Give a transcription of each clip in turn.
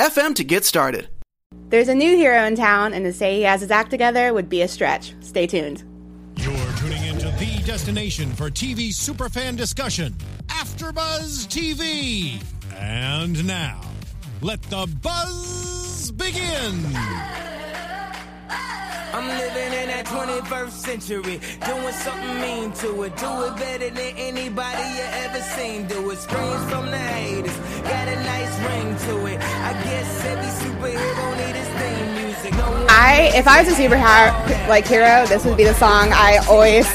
anchor.fm to get started. There's a new hero in town, and to say he has his act together would be a stretch. Stay tuned. You're tuning into the destination for TV superfan discussion, AfterBuzz TV. And now, let the buzz begin. I'm living in that 21st century, doing something mean to it. Do it better than anybody you ever seen. Do it. Screams from the haters, got a nice ring to it. I guess every superhero need his theme music. No I, if I was a superhero like hero, this would be the song I always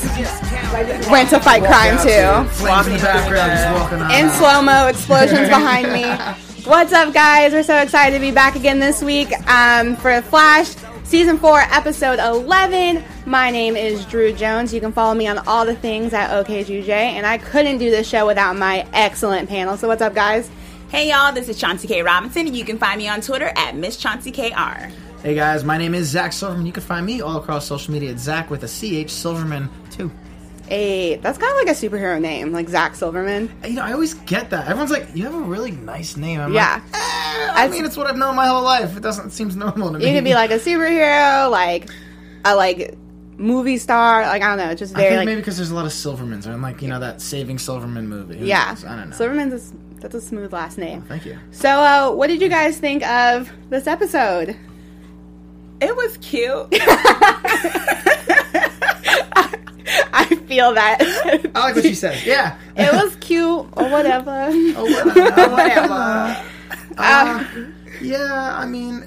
went to fight crime to. In the background, just walking on. In slow mo, explosions behind me. What's up, guys? We're so excited to be back again this week um, for Flash Season 4, Episode 11. My name is Drew Jones. You can follow me on all the things at OKJJ, and I couldn't do this show without my excellent panel. So, what's up, guys? Hey y'all, this is Chauncey K. Robinson, and you can find me on Twitter at Miss Chauncey KR. Hey guys, my name is Zach Silverman. You can find me all across social media at Zach with a CH Silverman too. Hey, that's kind of like a superhero name, like Zach Silverman. You know, I always get that. Everyone's like, "You have a really nice name." I'm Yeah. like, eh, I mean, it's what I've known my whole life. It doesn't it seems normal to me. You could be like a superhero, like a like movie star. Like I don't know, it's just I very think like maybe because there's a lot of Silvermans, or like you know that Saving Silverman movie. Who yeah. knows? I don't know. Silverman's is, that's a smooth last name. Thank you. So, uh, what did you guys think of this episode? It was cute. I feel that I like what she said. Yeah. it was cute or whatever. Oh, whatever. Whatever. Uh, yeah, I mean,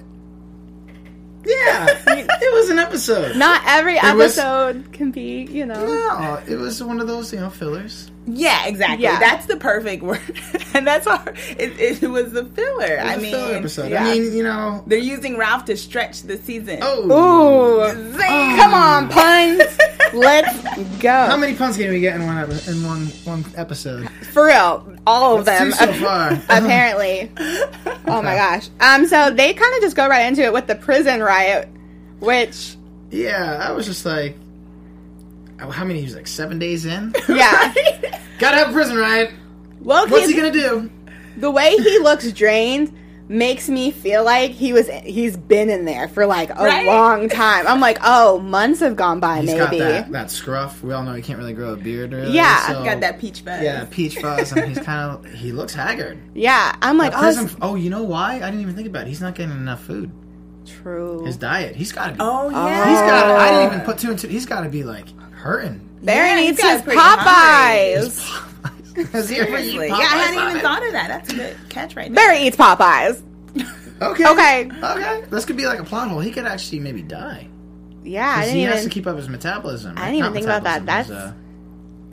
yeah, it was an episode. Not every was- episode can be, you know. No, it was one of those, you know, fillers. Yeah, exactly. Yeah. That's the perfect word, and that's why it, it was the filler. It was I a mean, filler episode. yeah. I mean, you know. they're using Ralph to stretch the season. Oh, Ooh, come on, puns. Let's go. how many puns can we get in one epi- in one one episode? For real, all of them. Two so far. apparently. Oh my gosh. Um. So they kind of just go right into it with the prison riot, which yeah, I was just like, oh, how many? He was like seven days in. yeah. Gotta have a prison riot. Well, What's he gonna do? the way he looks drained makes me feel like he was he's been in there for like a Right? long time. I'm like, oh, months have gone by, He's got maybe. that, that scruff. We all know he can't really grow a beard. Really, Yeah. so- Got that peach fuzz. Yeah, peach fuzz, and he's kind of he looks haggard. Yeah, I'm like, oh, Prison. Oh, you know why? I didn't even think about it. He's not getting enough food. true. His diet. He's got to be. Oh, oh yeah. He's got. I didn't even put two and two. He's got to be like hurting. Barry Yeah, he's needs got his. Popeyes. Has he ever eaten Seriously. Yeah, I hadn't even thought of that. That's a good catch right there. Barry eats Popeyes. Okay. Okay. Okay. This could be like a plot hole. He could actually maybe die. Yeah, I 'Cause didn't he has to keep up his metabolism. I didn't even Not think about that. That's- uh,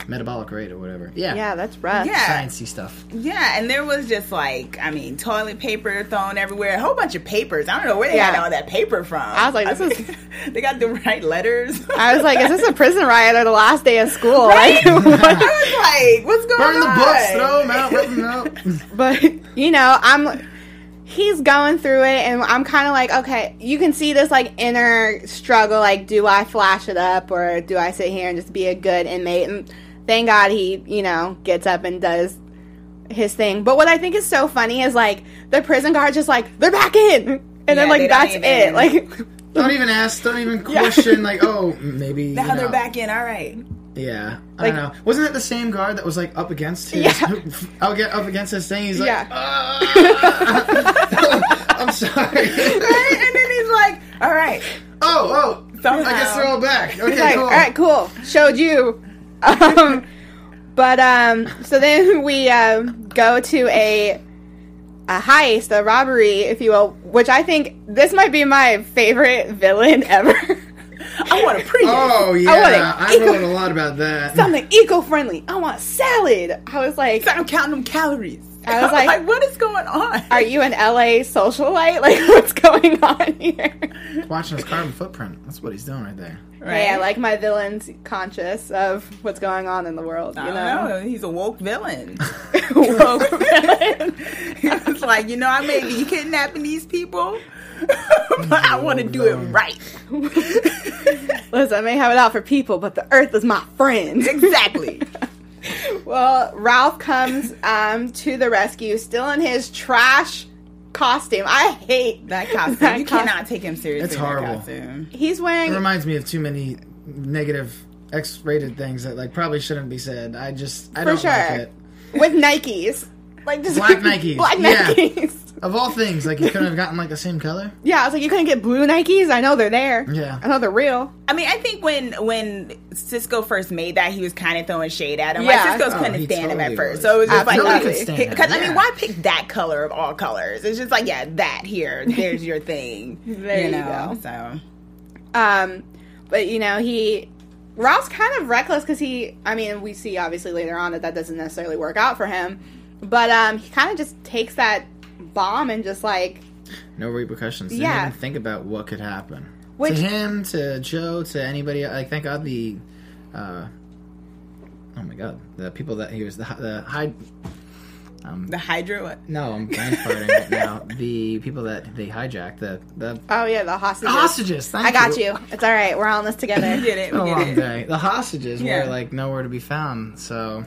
metabolic rate or whatever. Yeah. yeah, that's rough. Yeah. Sciencey stuff. Yeah, and there was just like, I mean, toilet paper thrown everywhere, a whole bunch of papers. I don't know where they Yeah. got all that paper from. I was like, this mean, they got the right letters. I was like, is this a prison riot or the last day of school? Right? Like, I was like, what's going on? Burn the on? books. Throw them out. Rip them out. But you know, I'm he's going through it and I'm kind of like, okay, you can see this like inner struggle like do I flash it up or do I sit here and just be a good inmate? And thank God he, you know, gets up and does his thing. But what I think is so funny is like the prison guard just like they're back in. And then like that's even- it. Like Don't even ask. Don't even question. Like, oh, maybe. Now you they're know. back in. All right. Yeah, I Like- don't know. Wasn't it the same guard that was like up against his? Yeah. I'll get up against his thing. He's like, Yeah. "Ah." I'm sorry. Right? and then he's like, all right. oh, oh. Somehow. I guess they're all back. Okay, He's like, cool. all right, cool. Showed you. Um, but um, so then we um, go to a a heist, a robbery, if you will, which I think this might be my favorite villain ever. I want a pre. Oh yeah, want I, it. wrote a lot about that. Something eco-friendly. I want salad. I was like, I'm counting them calories. I was like, like, what is going on? Are you an LA socialite? Like, what's going on here? Watching his carbon footprint. That's what he's doing right there. Hey, I like my villains conscious of what's going on in the world. You I don't know, know. He's a woke villain. Woke villain. it's like, you know, I may be kidnapping these people, but I want to do it right. Listen, I may have it out for people, but the earth is my friend. Exactly. Well, Ralph comes um, to the rescue, still in his trash costume. I hate That costume. That you costume. cannot take him seriously. It's in that horrible. costume. He's It wearing. reminds me of too many negative X-rated things that like probably shouldn't be said. I just I For don't sure. like it. with Nikes. Like just Black Nikes. Black Yeah. Nikes. Of all things, like you couldn't have gotten like the same color. Yeah, I was like, you couldn't get blue Nikes. I know they're there. Yeah. I know they're real. I mean, I think when when Cisco first made that, he was kind of throwing shade at him. Yeah. Like Cisco's Oh, couldn't he stand him at first, was. so it was just like, Absolutely. Nobody could stand him, because I mean, yeah. why pick that color of all colors? It's just like, yeah, that here, there's your thing. There you know, go. So Um, but you know, he Ralph's kind of reckless because he. I mean, we see obviously later on that that doesn't necessarily work out for him. But um, he kind of just takes that bomb and just like No repercussions. Didn't Yeah. even think about what could happen. Which- to him, to Joe, to anybody. Like thank God the. Uh, oh my God, the people that he was the hi- the high. Um, the Hydra. What? no, I'm brain farting right now. The people that they hijacked the the oh yeah, the hostages. hostages. Thank I got you. It's all right. We're all in this together. We did it. We a long it. day. The hostages Yeah. were like nowhere to be found. So.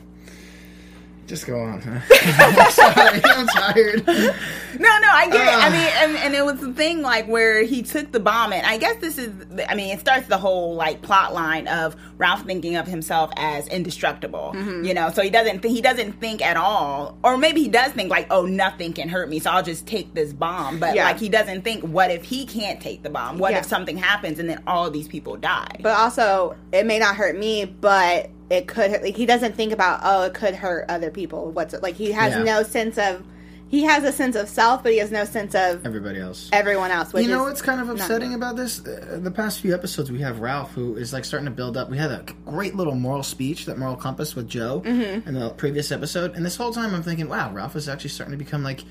Just go on. I'm sorry, I'm tired. No, no, I get it. I mean, and, and it was the thing like where he took the bomb, and I guess this is, I mean, it starts the whole like plot line of Ralph thinking of himself as indestructible. Mm-hmm. You know, so he doesn't th- he doesn't think at all, or maybe he does think like, oh, nothing can hurt me, so I'll just take this bomb. But Yeah. like, he doesn't think, what if he can't take the bomb? What Yeah. if something happens and then all these people die? But also, it may not hurt me, but it could. Hurt, like he doesn't think about oh, it could hurt other people. What's it like? He has Yeah. no sense of. He has a sense of self, but he has no sense of Everybody else. everyone else. Which you know is what's kind of upsetting about this? Uh, the past few episodes, we have Ralph, who is like starting to build up. We had a great little moral speech, that moral compass with Joe Mm-hmm. in the previous episode, and this whole time I'm thinking, wow, Ralph is actually starting to become like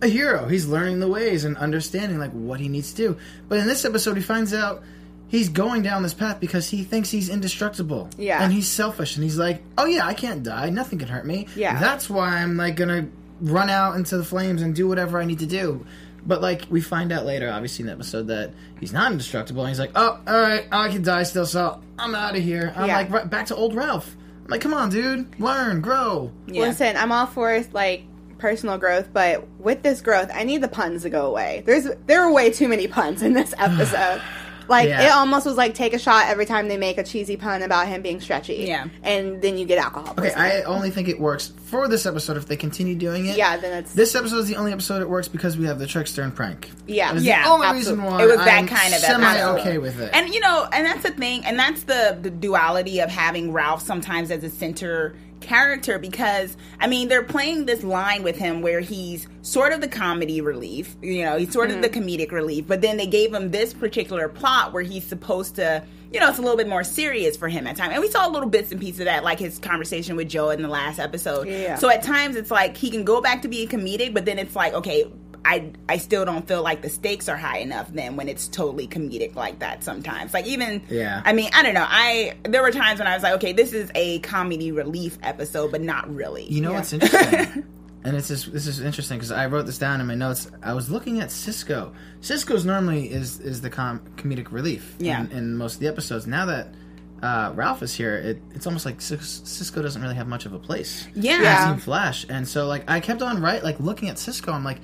a hero. He's learning the ways and understanding like what he needs to do. But in this episode, he finds out he's going down this path because he thinks he's indestructible. Yeah. and he's selfish, and he's like, oh yeah, I can't die. Nothing can hurt me. Yeah. that's why I'm like gonna run out into the flames and do whatever I need to do. But like we find out later, obviously in the episode, that he's not indestructible, and he's like, "Oh, all right, I can die still, so I'm out of here." I'm Yeah. like right back to old Ralph. I'm like, "Come on, dude, learn, grow." Yeah. Listen, I'm all for like personal growth, but with this growth, I need the puns to go away. There's there are way too many puns in this episode. Like Yeah. it almost was like take a shot every time they make a cheesy pun about him being stretchy. Yeah. and then you get alcohol. Okay. I only think it works for this episode if they continue doing it. yeah, then it's This episode is the only episode it works because we have the trickster and prank. Yeah. That's Yeah, the only absolutely. reason why It was that I'm kind of semi episode. okay with it. And you know, and that's the thing, and that's the the duality of having Ralph sometimes as a center character because I mean they're playing this line with him where he's sort of the comedy relief, you know, he's sort of the mm-hmm. comedic relief, but then they gave him this particular plot where he's supposed to you know, it's a little bit more serious for him at times. And we saw little bits and pieces of that, like his conversation with Joe in the last episode. Yeah. So at times it's like he can go back to being comedic, but then it's like, okay, I I still don't feel like the stakes are high enough then when it's totally comedic like that sometimes. Like even Yeah. I mean, I don't know. I there were times when I was like, okay, this is a comedy relief episode, but not really. You know what's interesting? and it's just, this is interesting because I wrote this down in my notes. I was looking at Cisco. Cisco's normally is is the com- comedic relief. Yeah. In, in most of the episodes. Now that uh, Ralph is here, it, it's almost like Cis- Cisco doesn't really have much of a place. Yeah. Yeah. Flash, and so like I kept on right, like looking at Cisco. I'm like,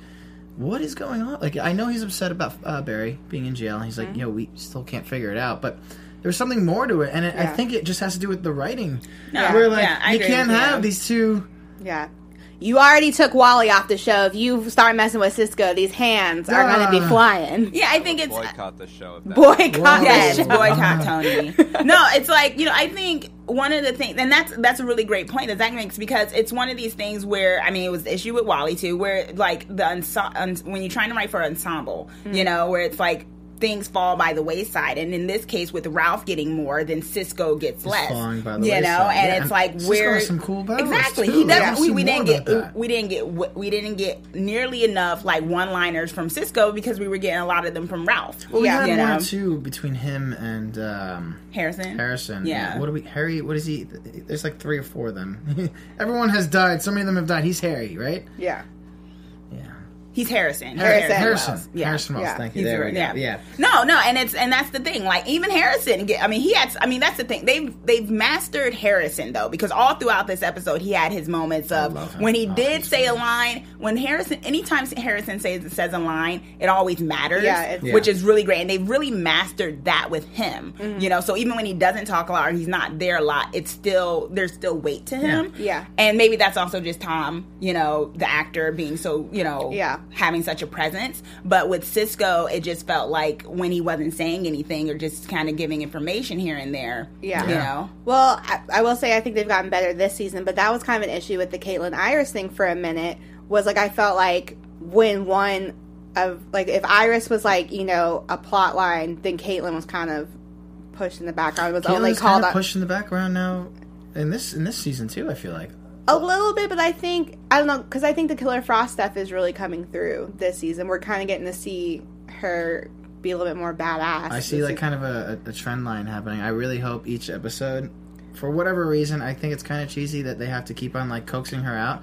what is going on? Like I know he's upset about uh, Barry being in jail. He's Mm-hmm. like, yo, we still can't figure it out, but. There's something more to it, and it, I think it just has to do with the writing. No, where like yeah, I you can't with you. have these two yeah. You already took Wally off the show. If you start messing with Cisco, these hands are going to be Ah. flying. Yeah, I think it's boycott the show. If that Boycott the Yes, show. boycott Tony. No, it's like you know. I think one of the things, and that's that's a really great point that Zach makes because it's one of these things where I mean, it was the issue with Wally too, where like the enso- uns- when you're trying to write for ensemble, you know, where it's like things fall by the wayside. And in this case, with Ralph getting more, then Cisco gets less. falling by the you know, wayside. and Yeah, it's like has some cool exactly. too. He doesn't. We, we didn't get about that. we didn't get we didn't get nearly enough like one liners from Cisco because we were getting a lot of them from Ralph. Well, we Yeah. had you one know. two between him and um, Harrison. Harrison. Yeah. What do we? Harry. What is he? There's like three or four of them. Everyone has died. So many of them have died. He's Harry, right? Yeah. He's Harrison. Harrison. Harrison. Wells. Yeah. Harrison Wells. Yeah. Thank you. He's there right, we go. yeah. Yeah. No, no, and it's and that's the thing. Like even Harrison, get, I mean, he had. I mean, that's the thing. They've they've mastered Harrison though, because all throughout this episode, he had his moments of when he Oh, did he's say a line. When Harrison, anytime Harrison says says a line, it always matters. Yeah, Yeah. which is really great, and they've really mastered that with him. Mm-hmm. You know, so even when he doesn't talk a lot or he's not there a lot, it's still there's still weight to him. Yeah. and maybe that's also just Tom. You know, the actor being so you know Yeah. Having such a presence. But with Cisco, it just felt like when he wasn't saying anything or just kind of giving information here and there. Yeah. You know? Well, I, I will say I think they've gotten better this season, but that was kind of an issue with the Caitlin Iris thing for a minute. Was like I felt like when one of like if Iris was like you know a plot line, then Caitlin was kind of pushed in the background. Was only called kind of pushed in the background now in this in this season too. I feel like. A little bit, but I think I don't know because I think the Killer Frost stuff is really coming through this season. We're kind of getting to see her be a little bit more badass. I see like season. kind of a, a, a trend line happening. I really hope each episode, for whatever reason, I think it's kind of cheesy that they have to keep on like coaxing her out.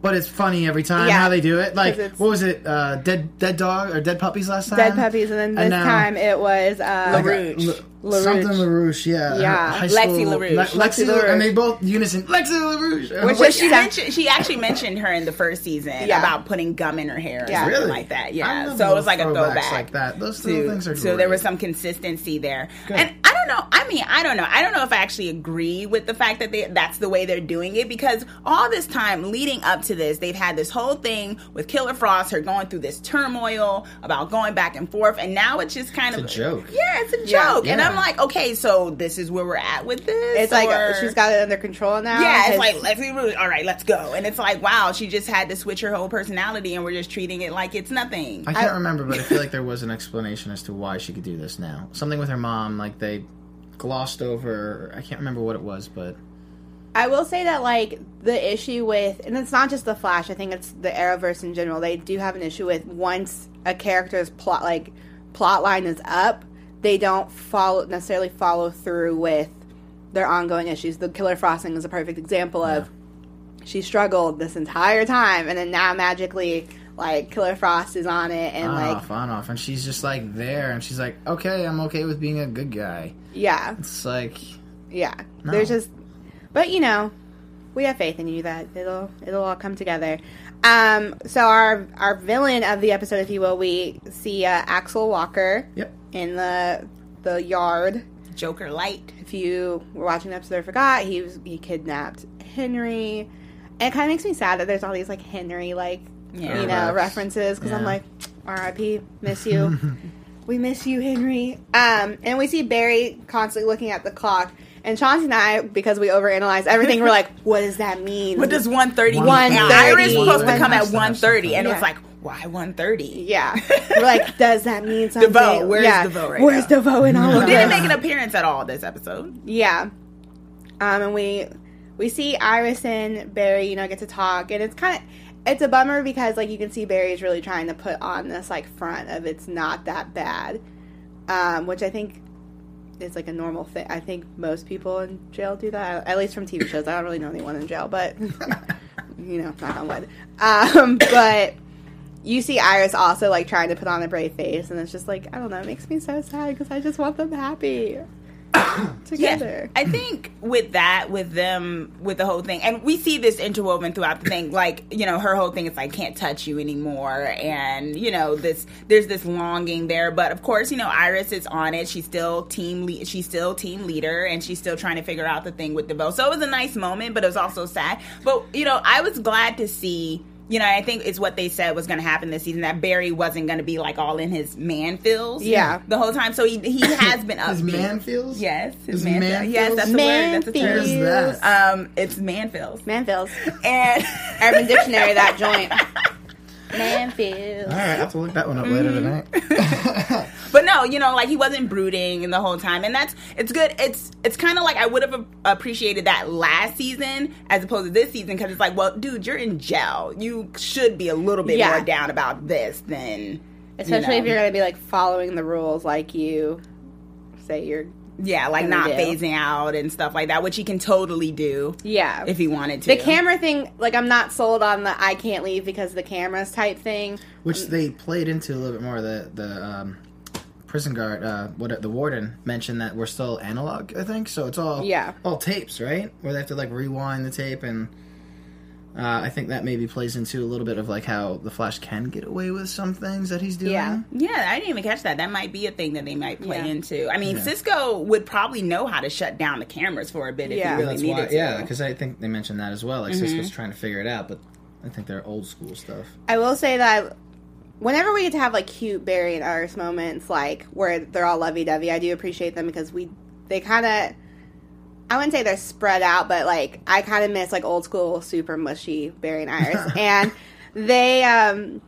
But it's funny every time Yeah, how they do it. Like what was it? Uh, dead, dead dog or dead puppies last time? dead puppies, and then this now- time it was uh, Like a- LaRouche. L- LaRouche. Something LaRouche, yeah. her Yeah. high Lexi school- LaRouche. Le- Lexi Lexi, LaRouche. and they both unison. Lexi LaRouche. Which she mentioned she actually mentioned her in the first season Yeah. about putting gum in her hair or Yeah. something Really? like that. Yeah. So it was like a throwback. like that. Those to- little things are so there was some consistency there. Good. And I don't know. I mean, I don't know. I don't know if I actually agree with the fact that they, that's the way they're doing it because all this time leading up to this, they've had this whole thing with Killer Frost, her going through this turmoil about going back and forth, and now it's just kind It's of a joke. Yeah, it's a Yeah. joke, and Yeah. I'm like, okay, so this is where we're at with this. It's like she's got it under control now. yeah, it's 'cause- like let's be real. All right, let's go. And it's like, wow, she just had to switch her whole personality, and we're just treating it like it's nothing. I can't remember, but I feel like there was an explanation as to why she could do this now. Something with her mom, like they glossed over. I can't remember what it was, but I will say that like the issue with, and it's not just the Flash. I think it's the Arrowverse in general. They do have an issue with once a character's plot like plot line is up, they don't follow necessarily follow through with their ongoing issues. The Killer Frosting is a perfect example of she struggled this entire time, and then now magically like Killer Frost is on it, and on like off, on off, and she's just like there, and she's like, okay, I'm okay with being a good guy. yeah, It's like, Yeah. No. There's just but you know, we have faith in you that it'll it'll all come together. Um so our our villain of the episode if you will, we see uh, Axel Walker yep, in the the yard. Joker light. If you were watching the episode and forgot, he was he kidnapped Henry. And it kind of makes me sad that there's all these like Henry like Yeah. you know references because I'm like R.I.P. Miss you. we miss you, Henry. Um, and we see Barry constantly looking at the clock. And Chauncey and I, because we overanalyze everything, we're like, "What does that mean?" What does 130 mean? 130. Yeah, Iris supposed to come at Has 130, and it Yeah. was like, why 130? Yeah, we're like, "Does that mean something?" DeVoe. Where's yeah. DeVoe right Where's now? DeVoe in all Who of didn't this? make an appearance at all this episode. Yeah. Um, and we we see Iris and Barry, you know, get to talk, and it's kind of it's a bummer because like you can see Barry is really trying to put on this like front of it's not that bad, um, which I think is like a normal thing. I think most people in jail do that, at least from TV shows. I don't really know anyone in jail, but you know, knock on wood. Um, but you see Iris also like trying to put on a brave face, and it's just like I don't know, it makes me so sad because I just want them happy together. I think with that, with them, with the whole thing, and we see this interwoven throughout the thing. Like you know, her whole thing is like can't touch you anymore, and you know this. There's this longing there, but of course, you know, Iris is on it. She's still team. Le- she's still team leader, and she's still trying to figure out the thing with DeVoe. So it was a nice moment, but it was also sad. But you know, I was glad to see. You know, I think it's what they said was going to happen this season that Barry wasn't going to be like all in his man feels, Yeah. the whole time. So he he has been up. his man feels. Yes, his, His man, man Yes, feels? that's the word. That's the Man term. What is that? Um, it's man feels. Man feels. And Urban Dictionary, that joint. Manfield. All right, I have to look that one up later Mm-hmm. tonight. But no, you know, like he wasn't brooding the whole time, and that's it's good. It's it's kind of like I would have appreciated that last season as opposed to this season because it's like, well, dude, you're in jail. You should be a little bit Yeah. more down about this than, Especially you if you're gonna be like following the rules, like you say you're. Yeah, like not do. phasing out and stuff like that, which he can totally do Yeah. if he wanted to. the camera thing, like I'm not sold on the I can't leave because of the cameras type thing. Which they played into a little bit more. The the um, prison guard, uh, what the warden mentioned that we're still analog. I think so. It's all Yeah. all tapes, right? Where they have to like rewind the tape, and uh, I think that maybe plays into a little bit of like how the Flash can get away with some things that he's doing. Yeah. Yeah, I didn't even catch that. That might be a thing that they might play Yeah. into. I mean, Yeah. Cisco would probably know how to shut down the cameras for a bit if Yeah. he really That's needed why, to. Mm-hmm. yeah, because I think they mentioned that as well. Like Cisco's trying to figure it out, but I think they're old school stuff. I will say that whenever we get to have like cute Barry and Iris moments, like where they're all lovey dovey, I do appreciate them because we they kind of. I wouldn't say they're spread out, but like I kind of miss like old school super mushy Barry and Iris, and they um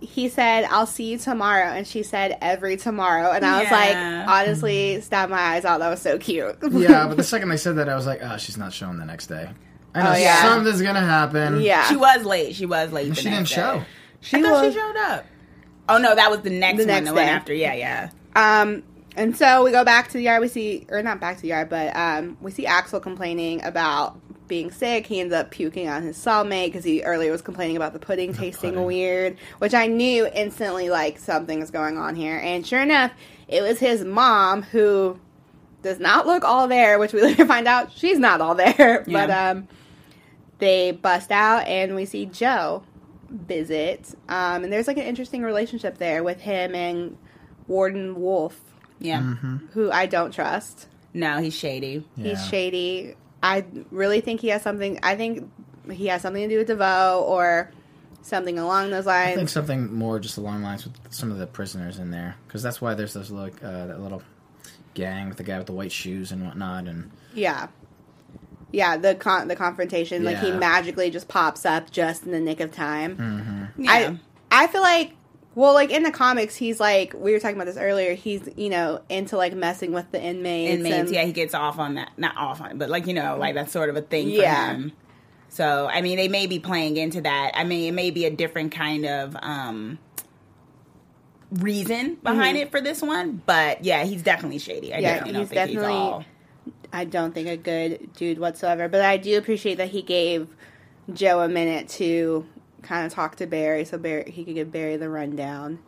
he said I'll see you tomorrow, and she said every tomorrow, and I was Yeah. like honestly stabbed my eyes out. That was so cute. Yeah, but the second they said that, I was like, oh, she's not showing the next day. I know Oh, yeah. something's gonna happen. yeah, She was late. She was late. the she next didn't day. show. she I thought was. she showed up. Oh no, that was the next The one. next the one day. after. Yeah, yeah. Um, and so we go back to the yard. We see, or not back to the yard, but um, we see Axel complaining about being sick. He ends up puking on his cellmate because he earlier was complaining about the pudding tasting pudding. weird, which I knew instantly like something is going on here. And sure enough, it was his mom who does not look all there, which we later find out she's not all there. But um, they bust out and we see Joe visit. Um, and there's like an interesting relationship there with him and Warden Wolfe Yeah. Mm-hmm. who I don't trust. No, he's shady. Yeah. He's shady. I really think he has something. I think he has something to do with DeVoe or something along those lines. I think something more just along the lines with some of the prisoners in there, because that's why there's those like uh, that little gang with the guy with the white shoes and whatnot, and Yeah, yeah. The con- the confrontation, like he magically just pops up just in the nick of time. Yeah. I I feel like. Well, like in the comics, he's like we were talking about this earlier. He's you know into like messing with the inmates. inmates. and- Yeah, he gets off on that. Not off on it, but like you know, like that's sort of a thing for Yeah. him. So I mean, they may be playing into that. I mean, it may be a different kind of um reason behind it for this one, but yeah, he's definitely shady. I Mm-hmm. Yeah, definitely don't he's think he's definitely- all. I don't think a good dude whatsoever. But I do appreciate that he gave Joe a minute to kind of talk to Barry, so Barry he could give Barry the rundown.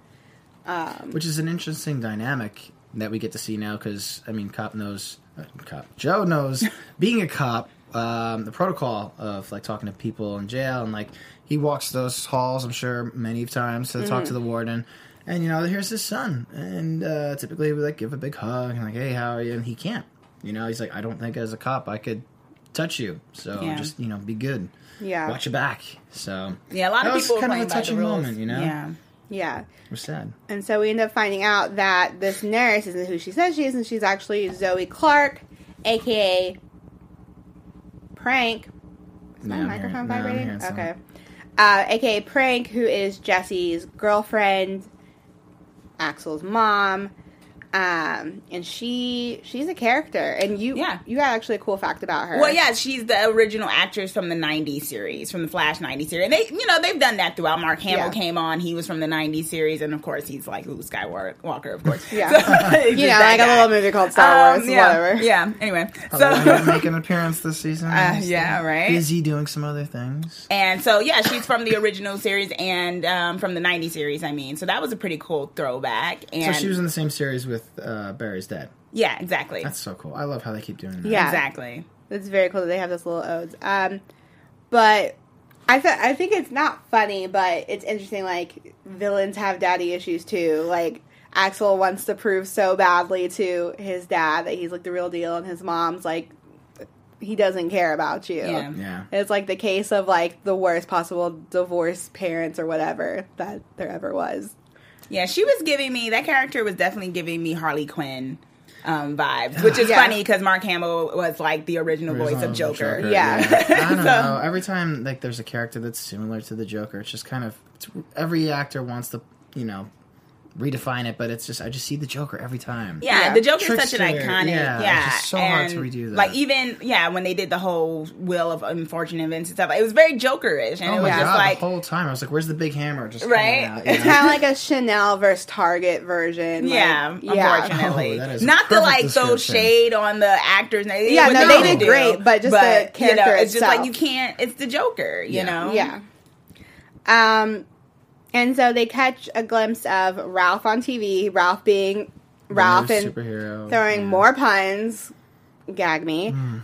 which is an interesting dynamic that we get to see now. Because I mean, cop knows, uh, cop Joe knows being a cop, um, the protocol of like talking to people in jail, and like he walks those halls. I'm sure many times to talk to the warden. And you know, here's his son, and uh, typically we like give a big hug and like, "Hey, how are you?" And he can't. You know, he's like, "I don't think as a cop I could touch you, so Yeah. just you know, be good, Yeah, watch your back." So Yeah, a lot of was people kind of a touching moment, you know. Yeah. yeah. We're sad. And so we end up finding out that this nurse isn't who she says she is, and she's actually Zoe Clark, aka Prank. Is my I'm microphone hearing- vibrating? okay. Uh, aka Prank, who is Jesse's girlfriend, Axel's mom. Um, and she she's a character, and you Yeah. you got actually a cool fact about her. Well, yeah, she's the original actress from the '90s series, from the Flash '90s series. And they, you know, they've done that throughout. Mark Hamill Yeah. came on; he was from the '90s series, and of course, he's like Luke Skywalker, of course. Yeah. So, it's you know, just that like a little movie called Star Um, Wars, yeah, whatever. Yeah. Anyway, Although so didn't make an appearance this season. Uh, yeah, right. Busy doing some other things. and so yeah, she's from the original series and um, from the '90s series. I mean, so that was a pretty cool throwback. So And she was in the same series with uh, Barry's dad. yeah, exactly, That's so cool. I love how they keep doing that. Yeah. exactly. It's very cool that they have those little odes. Um, but I th- I think it's not funny, but it's interesting. Like villains have daddy issues too. Like Axel wants to prove so badly to his dad that he's like the real deal, and his mom's like he doesn't care about you. Yeah. Yeah. It's like the case of like the worst possible divorced parents or whatever that there ever was. Yeah, she was giving me that character was definitely giving me Harley Quinn um, vibes, which is Yeah. funny because Mark Hamill was like the original voice of Joker. Yeah. I don't So- know. Every time like there's a character that's similar to the Joker, it's just kind of it's, every actor wants to you know redefine it, but it's just I just see the Joker every time. Yeah, Yeah. the Joker is such an iconic. yeah, Yeah, it's just so hard to and, redo that. Like even yeah, when they did the whole Wheel of Unfortunate Events and stuff, it was very Jokerish, and Oh it my was god! just like the whole time I was like, "Where's the big hammer?" Just Right? coming out, It's kind of like a Chanel versus Target version. like- yeah, yeah. unfortunately, Oh, that is not to perfect like throw shade on the actors. and Yeah, no, they they did do, great, but just the you know, character it's just like you can't. It's the Joker, you Yeah. know. Yeah. Um, and so they catch a glimpse of Ralph on TV. Ralph being Ralph and superhero throwing yeah. more puns. Gag me. Hmm.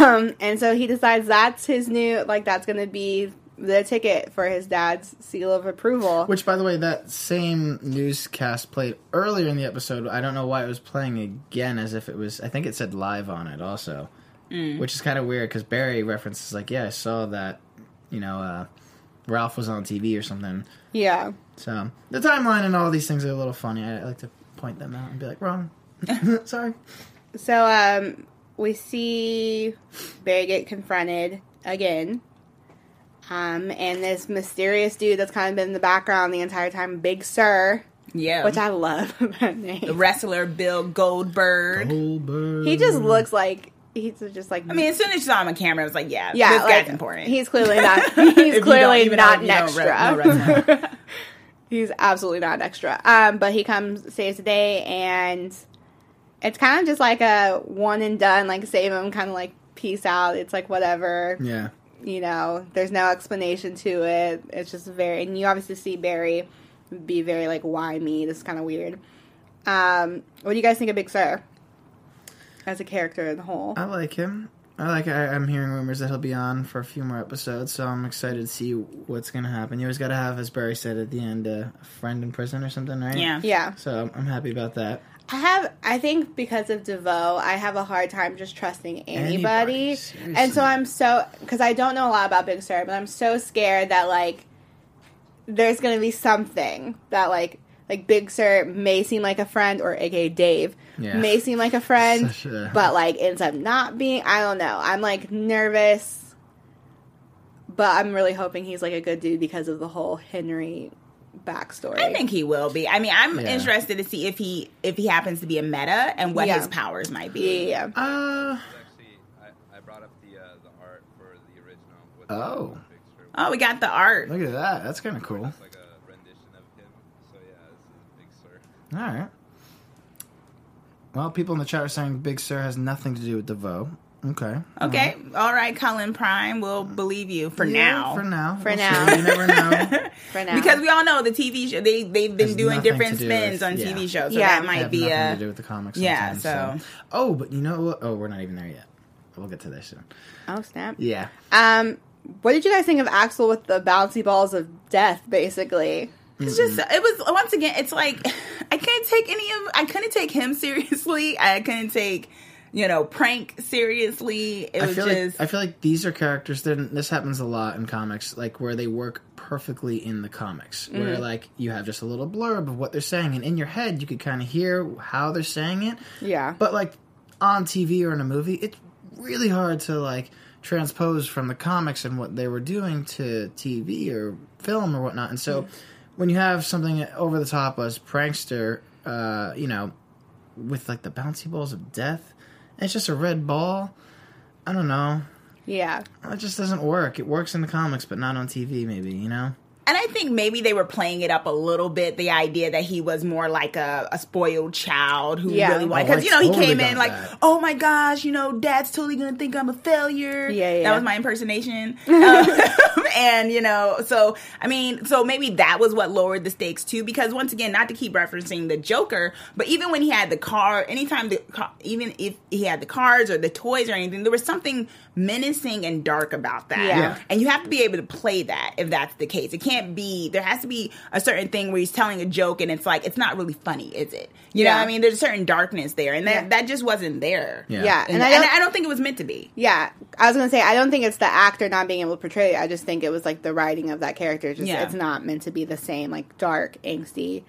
Um, and so he decides that's his new, like, that's going to be the ticket for his dad's seal of approval. Which, by the way, that same newscast played earlier in the episode. I don't know why it was playing again, as if it was. I think it said live on it also, Mm. which is kind of weird because Barry references like, "Yeah, I saw that." You know, uh, Ralph was on TV or something. yeah. So the timeline and all these things are a little funny. I, I like to point them out and be like, "Wrong, sorry." So um, we see Barry get confronted again. Um, and this mysterious dude that's kind of been in the background the entire time, Big Sir, yeah. which I love that the wrestler Bill Goldberg. Goldberg. He just looks like he's just like I mean, as soon as you saw him on camera, I was like, yeah, yeah, this like, guy's important. He's clearly not. He's clearly not you an extra. know he's absolutely not an extra. Um, but he comes saves the day, and it's kind of just like a one and done, like save him, kind of like peace out. It's like whatever. Yeah. you know, there's no explanation to it. It's just very, and you obviously see Barry be very like, why me? This is kind of weird. Um, what do you guys think of Big Sir as a character in the whole? I like him. I like. I, I'm hearing rumors that he'll be on for a few more episodes, so I'm excited to see what's going to happen. You always got to have, as Barry said at the end, uh, a friend in prison or something, right? yeah. yeah, So I'm, I'm happy about that. I have. I think because of DeVoe, I have a hard time just trusting anybody, Anybody, and so I'm so because I don't know a lot about Big Sir, but I'm so scared that like there's gonna be something that like like Big Sir may seem like a friend, or aka Dave Yeah. may seem like a friend, a- but like ends up not being. I don't know. I'm like nervous, but I'm really hoping he's like a good dude because of the whole Henry backstory. I think he will be. I mean, I'm Yeah. interested to see if he if he happens to be a meta and what Yeah. his powers might be. yeah, yeah. Uh, Actually, I, I brought up the uh, the art for the original. With Oh. Oh, we got the art. look at that. That's kind of cool. It's like a rendition of him. So yeah, this is Big Sir. All right. Well, people in the chat are saying Big Sir has nothing to do with DeVoe. Okay. Okay, All right, Colin Prime, we'll believe you for Yeah, now. For now. For We'll now. see. You never know. For now, Because we all know the TV show they they've been Has doing different do spins with- on yeah. TV shows, so Yeah. that might have be nothing a to do with the comics. yeah, sometimes, so- Oh, but you know what? Oh, we're not even there yet. We'll get to this soon. oh snap. Yeah. Um, what did you guys think of Axel with the bouncy balls of death? Basically, It's just it was once again. It's like I couldn't take any of. I couldn't take him seriously. I couldn't take you know prank seriously. It I was feel just like I feel like these are characters that this happens a lot in comics, like where they work perfectly in the comics, where mm. like you have just a little blurb of what they're saying, and in your head you could kind of hear how they're saying it. yeah, But like on TV or in a movie, it's really hard to like transpose from the comics and what they were doing to TV or film or whatnot. And so mm. When you have something over the top as prankster, uh, you know, with like the bouncy balls of death, and it's just a red ball. I don't know. yeah, It just doesn't work. It works in the comics, but not on TV. Maybe you know. And I think maybe they were playing it up a little bit. The idea that he was more like a, a spoiled child who Yeah. really wanted Oh, because you know he totally came got in like, that. oh my gosh, you know, Dad's totally gonna think I'm a failure. Yeah, yeah. That was my impersonation. um, and you know, so I mean, so maybe that was what lowered the stakes too. Because once again, not to keep referencing the Joker, but even when he had the car, anytime the car, even if he had the cards or the toys or anything, there was something menacing and dark about that. Yeah. Yeah. And you have to be able to play that if that's the case. It can't be, there has to be a certain thing where he's telling a joke and it's like, it's not really funny, is it? You know Yeah. what I mean? There's a certain darkness there and that, Yeah. that just wasn't there. Yeah. yeah. And, And I and don't, I don't think it was meant to be. yeah, I was gonna say I don't think it's the actor not being able to portray it. I just think it was like the writing of that character. Just Yeah. it's not meant to be the same, like dark, angsty.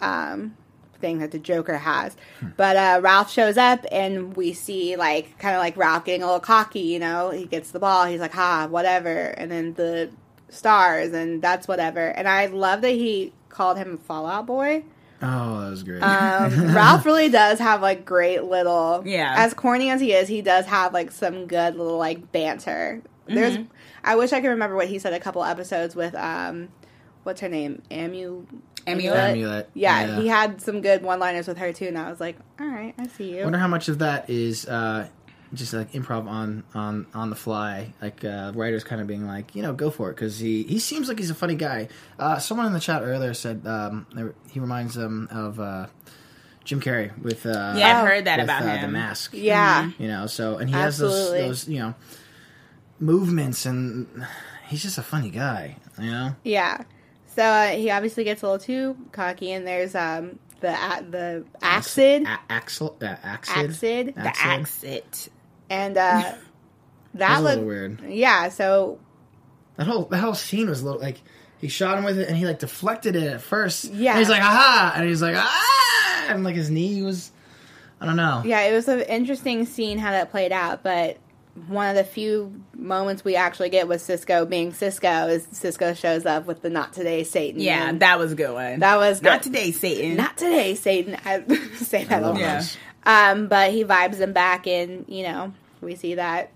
Um, thing that the Joker has. But uh, Ralph shows up, and we see like kind of like Ralph getting a little cocky. You know, he gets the ball. He's like, "Ha, whatever," and then the stars, and that's whatever. And I love that he called him Fallout Boy. Oh, that was great. Um, Ralph really does have like great little. Yeah. As corny as he is, he does have like some good little like banter. There's. Mm-hmm. I wish I could remember what he said a couple episodes with um, what's her name, Amu. Amunet? Amunet. Yeah, he had some good one-liners with her too, and I was like, all right, I see you. wonder how much of that is uh, just like improv on on on the fly, like uh, writers kind of being like, you know, go for it because he he seems like he's a funny guy. Uh, someone in the chat earlier said um, he reminds them of uh, Jim Carrey with uh, Yeah, I've heard that with, about uh, him. the mask. yeah, you know. So and he Absolutely. has those those you know movements and he's just a funny guy. You know. yeah. So uh, he obviously gets a little too cocky, and there's um the a- the acid, A- Axel, uh, Acid. The Axid. and uh, that That was a little looked weird. yeah. So That whole that whole scene was a little like he shot him with it and he like deflected it at first. Yeah. And he's like, aha! And he's like, ah! And like his knee was, I don't know. Yeah, it was an interesting scene how that played out, but one of the few moments we actually get with Cisco being Cisco is Cisco shows up with the not today Satan. Yeah, And that was a good one. that was Not good. today, Satan. Not today, Satan. I say that a lot. Yeah. Um, but he vibes them back, and you know we see that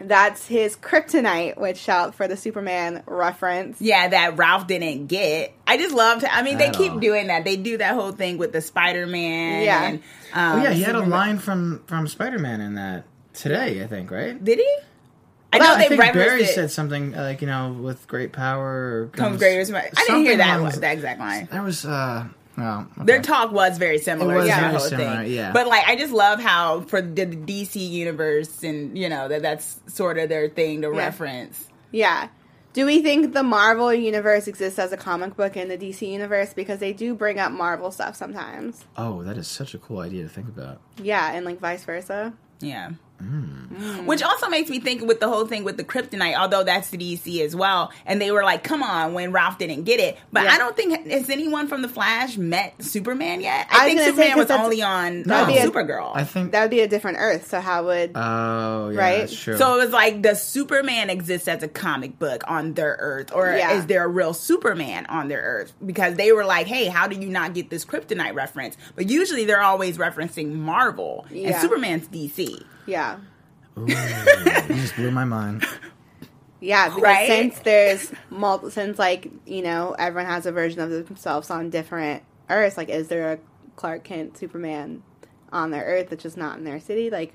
that's his kryptonite, which shout for the Superman reference. yeah, that Ralph didn't get. I just loved. I mean, they At keep all. doing that. They do that whole thing with the Spider Man. Yeah. And, um, Oh yeah, he had a line from from Spider Man in that today, I think, right? Did he? I Well, know they think Barry it. said something like you know, with great power Comes great responsibility. I didn't hear that along one, that exact line. That was uh, oh, okay. Their talk was very similar. It was yeah, very the whole similar, thing. yeah. But like, I just love how for the, the DC universe, and you know that that's sort of their thing to reference. Yeah. Do we think the Marvel universe exists as a comic book in the DC universe? Because they do bring up Marvel stuff sometimes. Oh, that is such a cool idea to think about. Yeah, and like vice versa. Yeah. Mm. Which also makes me think with the whole thing with the kryptonite, although that's the DC as well, and they were like, "Come on," when Ralph didn't get it. But Yeah. I don't think has anyone from the Flash met Superman yet. I I, think gonna say, was only on That'd um, be a- Supergirl. I think. That would be a different Earth. So how would oh, yeah, Right? that's. So it was like, does Superman exist as a comic book on their Earth, or Yeah. is there a real Superman on their Earth? Because they were like, "Hey, how do you not get this kryptonite reference?" But usually they're always referencing Marvel, Yeah. and Superman's DC. Yeah. Ooh, you just blew my mind. Yeah, because Right? since there's multiple, since like you know everyone has a version of themselves on different Earths. Like, is there a Clark Kent Superman on their Earth that's just not in their city? Like,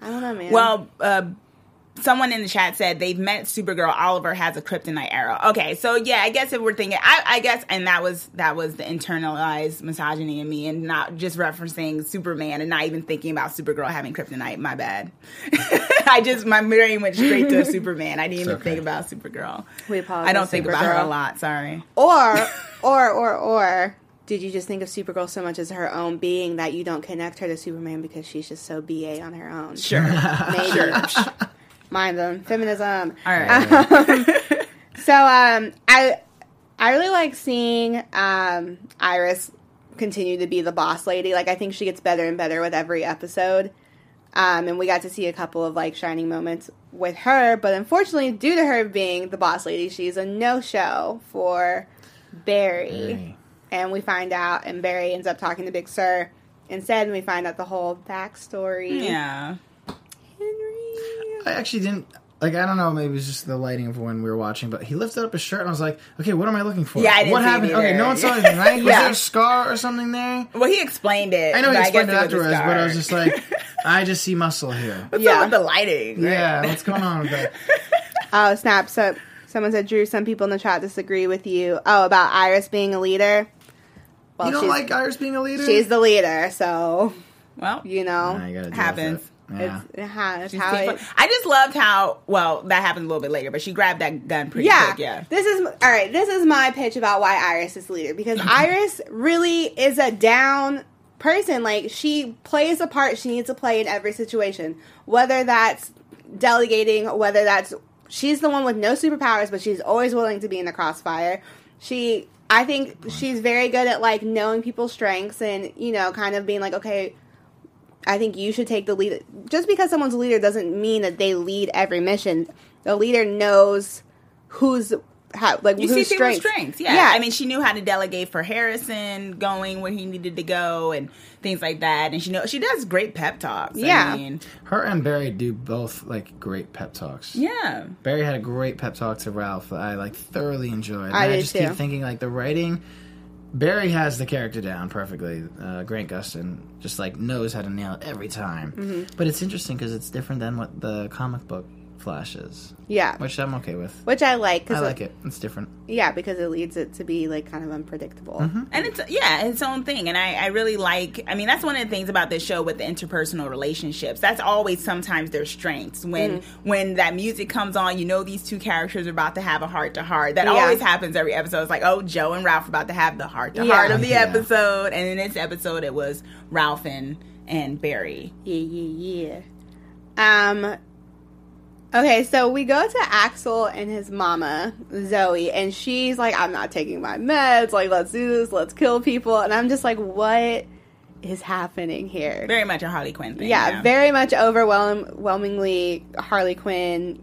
I don't know, man. Well, uh, someone in the chat said they've met Supergirl. Oliver has a kryptonite arrow. Okay, so yeah, I guess if we're thinking, I, I guess, and that was that was the internalized misogyny in me, and not just referencing Superman and not even thinking about Supergirl having kryptonite. My bad. I just my brain went straight to Superman. I didn't even okay. think about Supergirl. We apologize, I don't think about her a lot. Sorry. or or or or did you just think of Supergirl so much as her own being that you don't connect her to Superman because she's just so ba on her own? Sure. Maybe. Mind them. Feminism. All right. So um I I really like seeing um Iris continue to be the boss lady. Like I think she gets better and better with every episode. Um and we got to see a couple of like shining moments with her, but unfortunately due to her being the boss lady, she's a no-show for Barry. Barry. And we find out and Barry ends up talking to Big Sir instead and we find out the whole backstory. yeah. Henry. I actually didn't like. I don't know. Maybe it was just the lighting of when we were watching. But he lifted up his shirt, and I was like, "Okay, what am I looking for? Yeah, I didn't what see happened? Okay, no one saw anything, right? Was there a scar or something there? Well, he explained it. I know he but explained it a afterwards, but I was just like, I just see muscle here. What's Yeah. up with the lighting? right? Yeah, what's going on with that? Oh, snap. So someone said, Drew, some people in the chat disagree with you. Oh, about Iris being a leader. Well, you don't like Iris being a leader? she's the leader, so, Well, you know, Nah, you gotta Happens. With it. Yeah. it's, yeah, it's how it, I just loved how well that happened a little bit later, but she grabbed that gun pretty yeah, quick. Yeah, This is all right. This is my pitch about why Iris is the leader because Iris really is a down person. Like she plays a part she needs to play in every situation, whether that's delegating, whether that's she's the one with no superpowers, but she's always willing to be in the crossfire. She I think she's very good at like knowing people's strengths and you know, kind of being like, okay, I think you should take the lead. Just because someone's a leader doesn't mean that they lead every mission. The leader knows who's how, like You whose see people's strengths. strengths, yeah. yeah. I mean, she knew how to delegate for Harrison, going where he needed to go, and things like that. And she know she does great pep talks. Yeah. I mean, Her and Barry do both like great pep talks. yeah. Barry had a great pep talk to Ralph that I like thoroughly enjoyed. I And did just too. keep thinking like the writing. Barry has the character down perfectly. Uh, Grant Gustin just like knows how to nail it every time. Mm-hmm. But it's interesting because it's different than what the comic book Flash is, yeah, which, which I'm okay with. Which I like because I like it. It's different. Yeah, because it leads it to be like kind of unpredictable. Mm-hmm. and it's yeah its own thing and I, I really like i mean that's one of the things about this show with the interpersonal relationships that's always sometimes their strengths when when that music comes on you know these two characters are about to have a heart to heart that Yeah. always happens every episode it's like oh joe and ralph are about to have the heart to heart of the Yeah. episode and in this episode it was ralph and and barry Yeah, yeah, yeah. Um. Okay, so we go to Axel and his mama Zoe, and she's like, "I'm not taking my meds. Like, let's do this. Let's kill people." And I'm just like, "What is happening here?" very much a harley quinn thing yeah, very much overwhelmingly Harley Quinn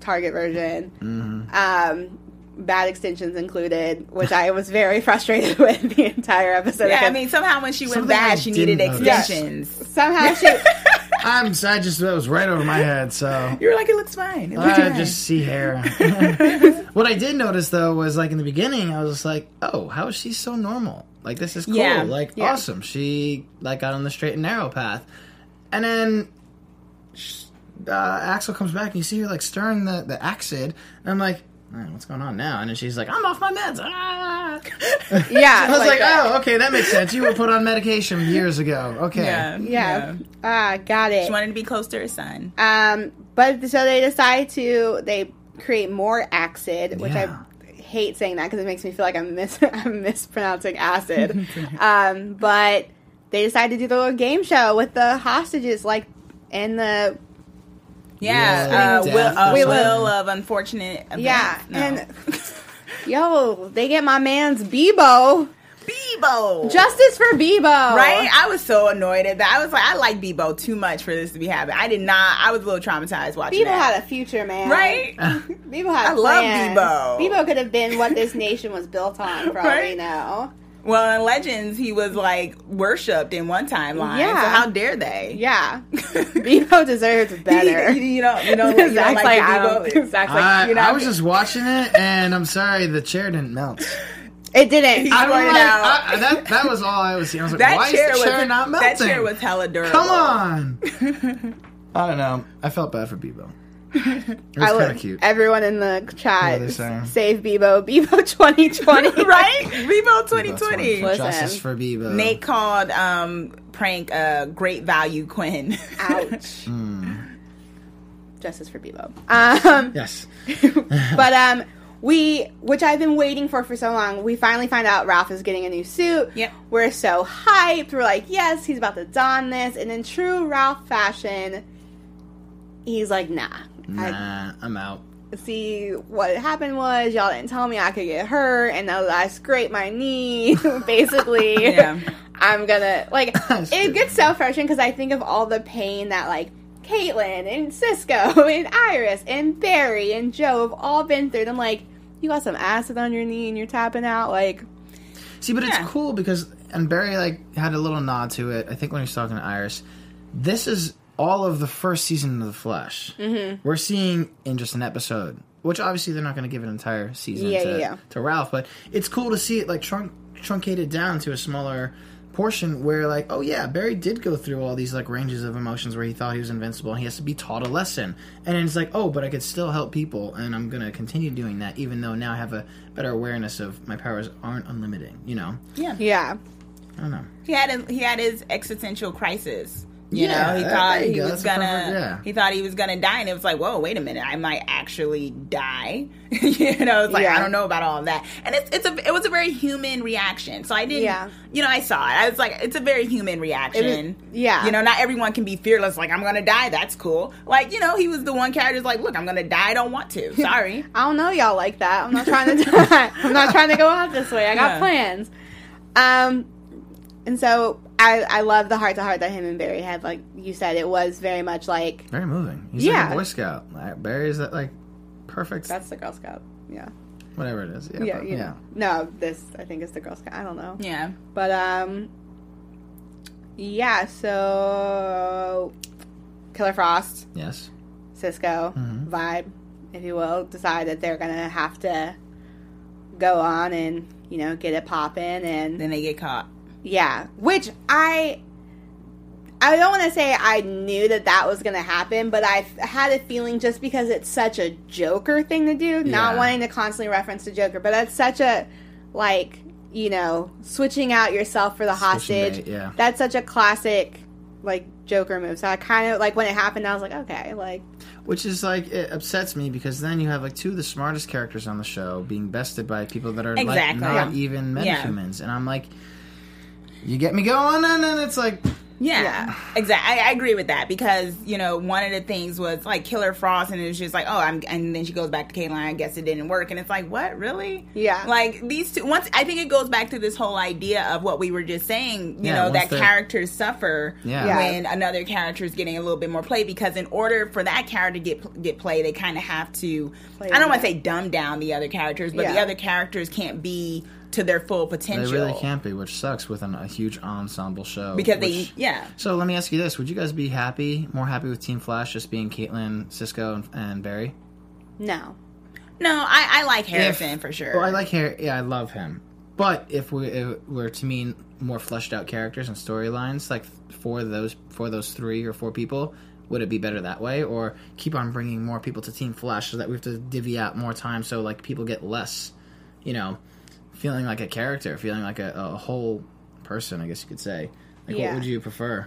target version. Um, bad extensions included, which I was very frustrated with the entire episode. yeah, I mean, somehow when she went Something bad, she needed notice. extensions. somehow she. I'm. I just that was right over my head. So You were like, it looks fine. It looks I fine. just see hair. what I did notice though was like in the beginning, I was just like, "Oh, how is she so normal? Like this is cool. Yeah. Like Yeah. awesome. She like got on the straight and narrow path." And then uh, Axel comes back and you see her like stirring the the acid, and I'm like, "Oh, "What's going on now?" And then she's like, "I'm off my meds." Ah. Yeah, I was like, that. "Oh, okay, that makes sense. You were put on medication years ago. Okay." yeah, yeah, ah, got it. She wanted to be close to her son. Um, but so they decide to they create more acid, which Yeah. I hate saying that because it makes me feel like I'm mis I'm mispronouncing acid. um, but they decide to do the little game show with the hostages, like in the Yeah, Yeah, uh, will, uh, We will will- of unfortunate events. yeah, No. and yo, they get my man's Bebo Bebo. justice for Bebo, Right? I was so annoyed at that. I was like, I like Bebo too much for this to be happening. I did not. I was a little traumatized watching Bebo that. had a future, man. right? Bebo had. I love plans. Bebo. Bebo could have been what this nation was built on, for all we know. Well, in Legends, he was like worshipped in one timeline. Yeah. So how dare they? Yeah, Bebo deserves better. you, you don't. You don't. You don't like, like, I Bebo? don't. Zach's like, I, you know, I was just watching it, and I'm sorry the chair didn't melt. it didn't. I'm pointed like, out. I- that, that was all I was seeing. I was like, That why chair is the chair was not melting? that chair was hella durable. Come on. I don't know. I felt bad for Bebo. It was I kind look, of cute. everyone in the chat, they saying? save Bebo, Bebo 2020, right? Bebo That's one. 2020. Listen. Justice for Bebo. Nate called um, prank uh, great value Quinn. Ouch. Hmm. Justice for Bebo. Um, Yes. but um, we, which I've been waiting for for so long, we finally find out Ralph is getting a new suit. Yep. We're so hyped. We're like, yes, he's about to don this, and in true Ralph fashion, he's like, nah. I, Nah, I'm out. see what happened was y'all didn't tell me I could get hurt, and now that I scraped my knee, basically, Yeah. I'm gonna like. It gets so frustrating because I think of all the pain that like Caitlin and Cisco and Iris and Barry and Joe have all been through. And I'm like, you got some acid on your knee and you're tapping out. Like, See, but it's cool because and Barry like had a little nod to it. I think when he was talking to Iris, this is all of the first season of the Flash. Mm-hmm. We're seeing in just an episode, which obviously they're not going to give an entire season Yeah, to, yeah, yeah. to Ralph, but it's cool to see it like trunk truncated down to a smaller portion where like oh yeah barry did go through all these like ranges of emotions where he thought he was invincible and he has to be taught a lesson and it's like oh but i could still help people and i'm gonna continue doing that even though now i have a better awareness of my powers aren't unlimited you know yeah. yeah, i don't know He had a, he had his existential crisis You Yeah, know, he thought he was gonna. perfect- yeah. He thought he was gonna die, and it was like, whoa, wait a minute, I might actually die. you know, it's like Yeah. I don't know about all of that, and it's it's a it was a very human reaction. So I didn't, Yeah. you know, I saw it. I was like, it's a very human reaction. yeah. you know, not everyone can be fearless. Like I'm gonna die. That's cool. Like you know, he was the one character's like, look, I'm gonna die. I don't want to. Sorry. I don't know y'all like that. I'm not trying to die. I'm not trying to go out this way. I got plans. Um, and so I I love the heart to heart that him and Barry had. Like you said, it was very much like Very moving. He's Yeah. like a Boy Scout. Like, Barry is that like perfect. that's the Girl Scout. Yeah. whatever it is. Yeah, Yeah. but- You know. No, this I think is the Girl Scout. I don't know. Yeah. But um, yeah. So Killer Frost, Yes. Cisco Mm-hmm. vibe, if you will, decide that they're gonna have to go on and you know get it popping and Then they get caught. Yeah, which I I don't want to say I knew that that was going to happen, but I had a feeling just because it's such a Joker thing to do, not Yeah. wanting to constantly reference the Joker, but that's such a like, you know, switching out yourself for the hostage. bait, yeah. That's such a classic like Joker move. So I kind of like when it happened I was like, okay, like Which is like it upsets me because then you have like two of the smartest characters on the show being bested by people that are Exactly. like not Yeah. even Yeah. metahumans, and I'm like, you get me going, and then it's like, Yeah, Yeah. exactly. I, I agree with that because you know one of the things was like Killer Frost, and it was just like, oh, I'm, and then she goes back to Caitlin. I guess it didn't work, and it's like, what, really? Yeah. Like these two. Once I think it goes back to this whole idea of what we were just saying. You Yeah, know that they're- characters suffer Yeah. Yeah. when another character is getting a little bit more play because in order for that character to get get play, they kind of have to. Play I don't want to say dumb down the other characters, but the other characters can't be to their full potential. they really can't be, which sucks with an, a huge ensemble show. because they yeah. So let me ask you this: Would you guys be happy, more happy with Team Flash just being Caitlin, Cisco, and, and Barry? no. No, I, I like If- Harrison for sure. Well, I like Harry. Yeah, I love him. But if we if were to mean more fleshed out characters and storylines, like for those for those three or four people, would it be better that way, or keep on bringing more people to Team Flash so that we have to divvy out more time so like people get less, you know, feeling like a character, feeling like a, a whole person, I guess you could say. Like, Yeah. what would you prefer?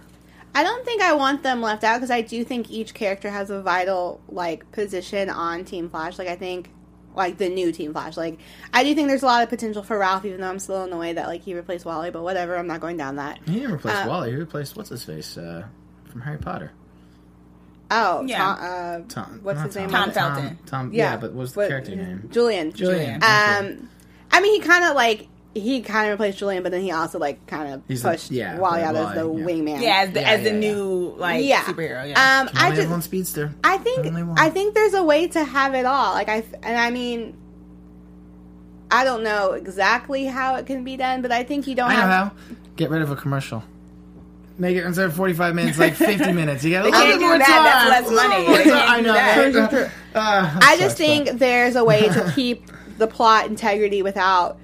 I don't think I want them left out because I do think each character has a vital like position on Team Flash. Like I think like the new Team Flash. Like I do think there's a lot of potential for Ralph, even though I'm still annoyed that like he replaced Wally. But whatever, I'm not going down that. He didn't replace Uh, Wally. He replaced what's his face uh, from Harry Potter. Oh, Yeah. Tom, uh, Tom. what's not his name? Tom on? Felton. Tom. Yeah, yeah, but what was the what- character name? Julian. Julian. Julian. Um, I mean, he kind of like he kind of replaced Julian, but then he also like kind of He's the- pushed yeah, Wally played out as the yeah. wingman. Yeah, as the, Yeah, as the yeah, yeah. new like yeah. superhero. Yeah. Um, I just one speedster. I think I think there's a way to have it all. Like I and I mean, I don't know exactly how it can be done, but I think you don't I know how. Get rid of a commercial. Make it instead of forty five minutes, like fifty minutes. You got a little can't bit do more that. That's time. less money. A little They bit can't I know. Uh, I sucks, just think but- there's a way to keep the plot integrity without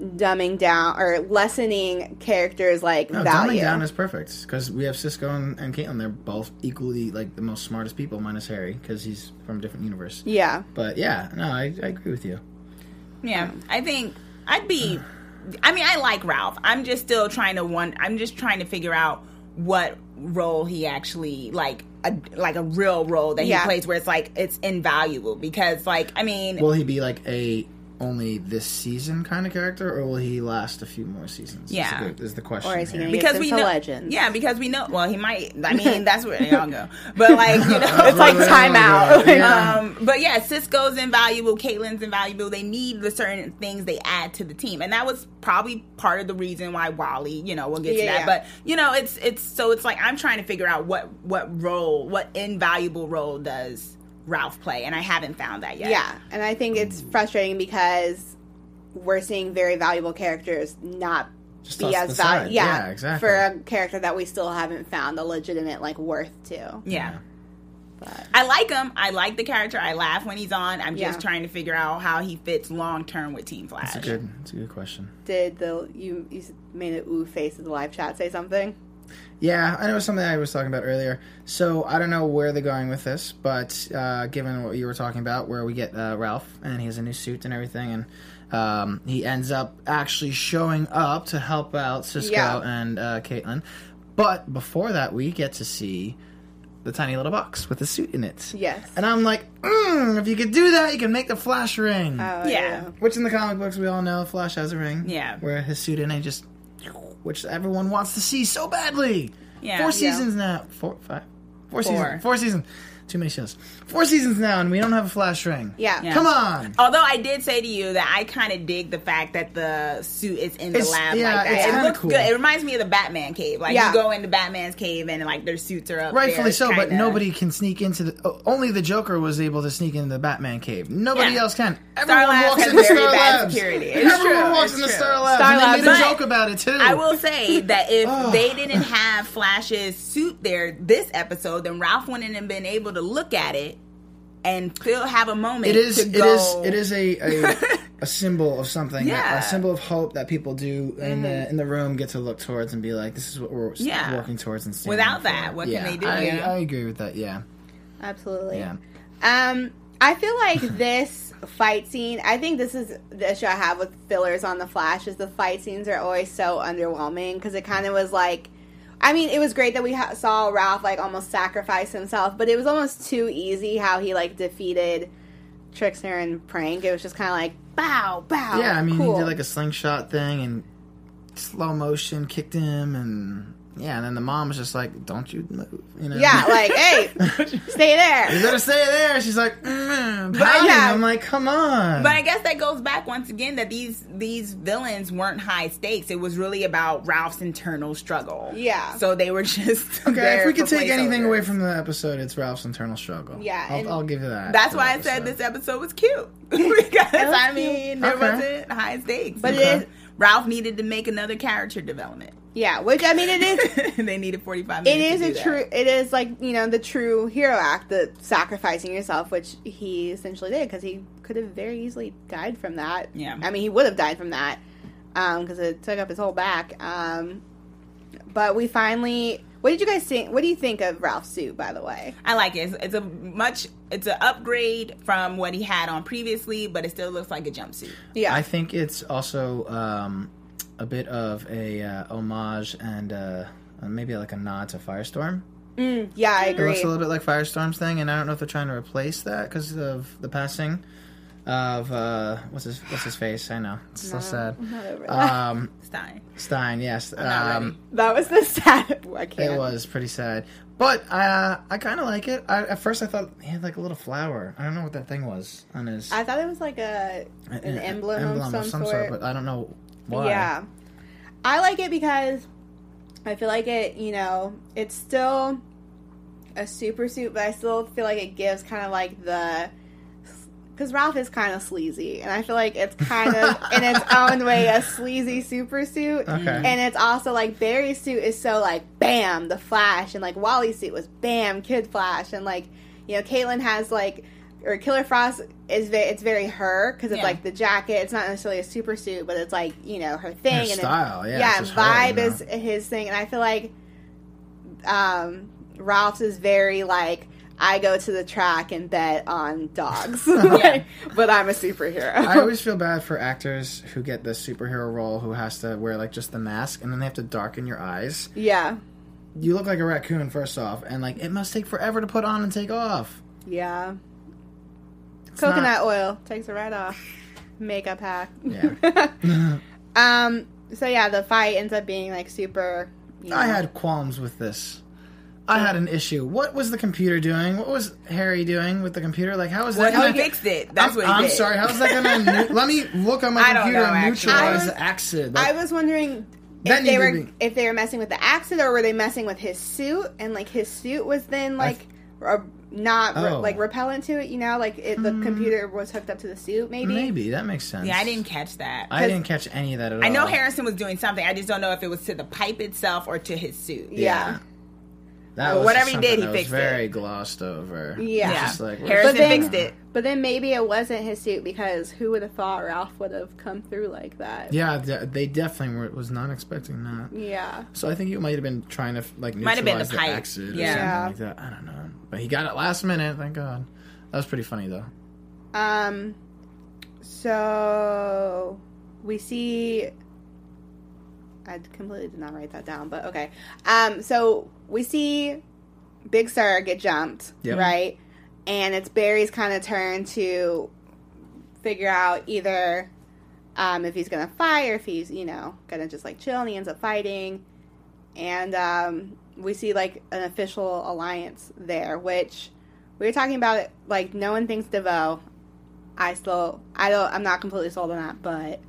dumbing down or lessening characters like No, value. dumbing down is perfect because we have Cisco and, and Caitlin. They're both equally like the most smartest people, minus Harry because he's from a different universe. yeah, But yeah, no, I, I agree with you. yeah, I think I'd be. I mean, I like Ralph. I'm just still trying to one. I'm just trying to figure out what role he actually like a like a real role that he plays where it's like it's invaluable because like I mean Will he be like a only this season kind of character, or will he last a few more seasons? Is Yeah. the, is the question. Or is he gonna because we know Legends. yeah because we know well he might I mean that's where they all go but like you know it's like timeout. Yeah. Um, but yeah, Cisco's invaluable, Caitlin's invaluable. They need the certain things they add to the team, and that was probably part of the reason why Wally. You know, we'll get to that. yeah. But you know, it's it's so it's like I'm trying to figure out what what role, what invaluable role does Ralph play, and I haven't found that yet. Yeah, and I think it's frustrating because we're seeing very valuable characters not Just be as valuable. Yeah, Yeah, exactly. For a character that we still haven't found a legitimate like worth to. yeah. But I like him. I like the character. I laugh when he's on. I'm just trying to figure out how he fits long term with Team Flash. That's a good. That's a good question. did the you you made an ooh face in the live chat say something? Yeah, I know it was something I was talking about earlier. So I don't know where they're going with this, but uh, given what you were talking about, where we get uh, Ralph and he has a new suit and everything, and um, he ends up actually showing up to help out Cisco Yeah. and uh, Caitlin. But before that, we get to see the tiny little box with the suit in it. Yes. And I'm like, mm, if you could do that, you can make the Flash ring. Oh, Yeah. Which in the comic books, we all know Flash has a ring. Yeah. Where his suit in it just, which everyone wants to see so badly. Yeah. Four Yeah. seasons now. Four, five, four Four. seasons. Four seasons. Too many shows. Four seasons now, and we don't have a Flash ring. Yeah. Yeah. Come on. Although I did say to you that I kind of dig the fact that the suit is in the It's- lab yeah, like that. it's It looks cool. good. It reminds me of the Batman cave. Like Yeah. you go into Batman's cave and like their suits are up. Rightfully there. so, but kinda- nobody can sneak into the. only the Joker was able to sneak into the Batman cave. Nobody Yeah. else can. Star Everyone Labs walks has in the very Star bad Labs. security. It's Everyone true, walks it's in the true. Star Labs. Star and they Labs. made a joke about it too. I will say that if Oh. they didn't have Flash's suit there this episode, then Ralph wouldn't have been able to look at it and still have a moment. It is. To It go, is. It is a a, a symbol of something. Yeah. A symbol of hope that people do in the in the room get to look towards and be like, "This is what we're Yeah. working towards." And standing Without for. that, what can they do, I, you know? I agree with that. Yeah. Absolutely. Yeah. Um, I feel like this fight scene. I think this is the issue I have with fillers on the Flash is the fight scenes are always so underwhelming because it kind of was like. I mean, it was great that we ha- saw Ralph like almost sacrifice himself, but it was almost too easy how he like defeated Trickster and Prank. It was just kind of like bow, bow. Yeah. I mean, cool. he did like a slingshot thing and slow motion kicked him and yeah, and then the mom was just like, "Don't you move?" You know. yeah, like hey, stay there." You there. better stay there. She's like, mm, But yeah. I'm like, come on. But I guess that goes back once again that these these villains weren't high stakes. It was really about Ralph's internal struggle. Yeah. So they were just okay, there if we could take anything away from the episode, it's Ralph's internal struggle. Yeah, I'll, I'll give you that. That's for why I the said this episode was cute because I cute. mean there Okay. wasn't high stakes. But it Okay. is, Ralph needed to make another character development. Yeah. Which I mean, it is. they needed forty five. It is minutes. is a do true. It is like you know the true hero act, the sacrificing yourself, which he essentially did because he could have very easily died from that. Yeah. I mean he would have died from that because it took up his whole back. Um, but we finally. What did you guys think? What do you think of Ralph's suit, by the way? I like it. It's, it's a much. It's an upgrade from what he had on previously, but it still looks like a jumpsuit. Yeah, I think it's also um, a bit of a uh, homage and uh, maybe like a nod to Firestorm. yeah, I agree. It looks a little bit like Firestorm's thing, and I don't know if they're trying to replace that because of the passing of uh, what's his what's his face. I know it's so sad. Not over that. Um, Stein. Stein, yes. Um, that was the sad. I can't. It was pretty sad, but uh, I kind of like it. I, at first, I thought he had like a little flower. I don't know what that thing was on his I thought it was like a an emblem, of some, sort. but I don't know why. Yeah. I like it because I feel like it, you know, it's still a super suit, but I still feel like it gives kind of like the. Because Ralph is kind of sleazy, and I feel like it's kind of in its own way a sleazy super suit. Okay. And it's also like Barry's suit is so like bam, the Flash, and like Wally's suit was bam, Kid Flash, and like you know, Caitlin has like or Killer Frost is very it's very her because it's Yeah. like the jacket. It's not necessarily a super suit, but it's like you know her thing Her and style, yeah, yeah. just her, vibe you know? is his thing, and I feel like um, Ralph's is very like. I go to the track and bet on dogs, Like, but I'm a superhero. I always feel bad for actors who get the superhero role who has to wear like just the mask and then they have to darken your eyes. yeah, You look like a raccoon first off, and like it must take forever to put on and take off. yeah. It's Coconut not- oil takes it right off. Makeup hack. Yeah. um. So yeah, the fight ends up being like super. You know, I had qualms with this. I had an issue. What was the computer doing? What was Harry doing with the computer? Like, how was that? Well, he gonna- fixed it. That's I'm, what he I'm did. sorry. How's that gonna? nu- let me look on my I computer know, and actually. neutralize I was- the acid. I was wondering if they were needed to if they were messing with the acid or were they messing with his suit and like his suit was then like re- not re- Oh. like repellent to it. You know, like it, the hmm. computer was hooked up to the suit. Maybe. maybe that makes sense. Yeah, I didn't catch that. I didn't catch any of that at I know. Harrison was doing something. I just don't know if it was to the pipe itself or to his suit. Yeah. That Well, was whatever he did, he that was fixed it. very glossed over. Yeah. Yeah. Just like, Harrison But then- fixed it. But then maybe it wasn't his suit because who would have thought Ralph would have come through like that? Yeah, they definitely were, was not expecting that. Yeah. So I think you might have been trying to like Might have been neutralize the the, pipe. acid Yeah. or Yeah. something like that. I don't know, but he got it last minute. Thank God. That was pretty funny though. Um. So we see I completely did not write that down, but okay. Um, so we see Big Sir get jumped, Yep. right? And it's Barry's kind of turn to figure out either um, if he's gonna fight or if he's, you know, gonna just like chill and he ends up fighting. And um, we see like an official alliance there, which we were talking about it like no one thinks DeVoe. I still I don't I'm not completely sold on that, but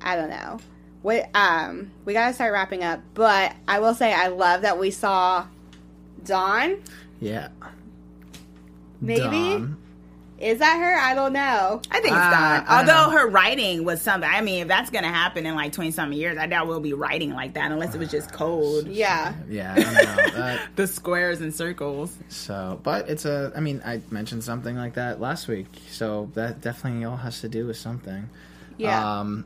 I don't know. What um we gotta start wrapping up, but I will say I love that we saw Dawn. Yeah. Maybe Dawn. is that her? I don't know. I think it's Uh, done. Don't Although her writing was something. I mean, if that's going to happen in like 20 something years, I doubt we'll be writing like that unless it was just code. Yeah, Yeah, I don't know. That- The squares and circles. so, but it's a. I mean, I mentioned something like that last week, so that definitely all has to do with something. yeah. Um,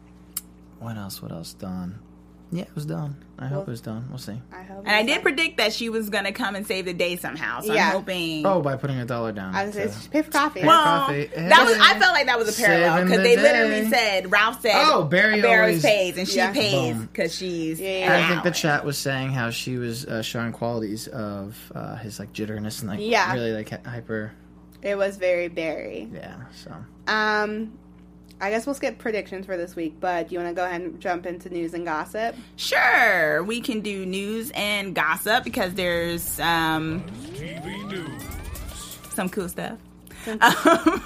what else? What else? Done. Yeah, it was Dawn. I hope it was Dawn. We'll see. I hope. And I did done. predict that she was going to come and save the day somehow. So Yeah. I'm hoping. Oh, by putting a dollar down. I was to- gonna pay for coffee. Well, coffee. that was. I felt like that was a parallel because the they day. literally said Ralph said, Oh, Barry Barry always- pays and she Yeah. pays because she's." Yeah, an yeah. I think the chat was saying how she was uh, showing qualities of uh, his like jitteriness and like Yeah. really like hyper. it was very Barry. Yeah. So Um, I guess we'll skip predictions for this week, but do you want to go ahead and jump into news and gossip? Sure, we can do news and gossip because there's um, some cool stuff. Um,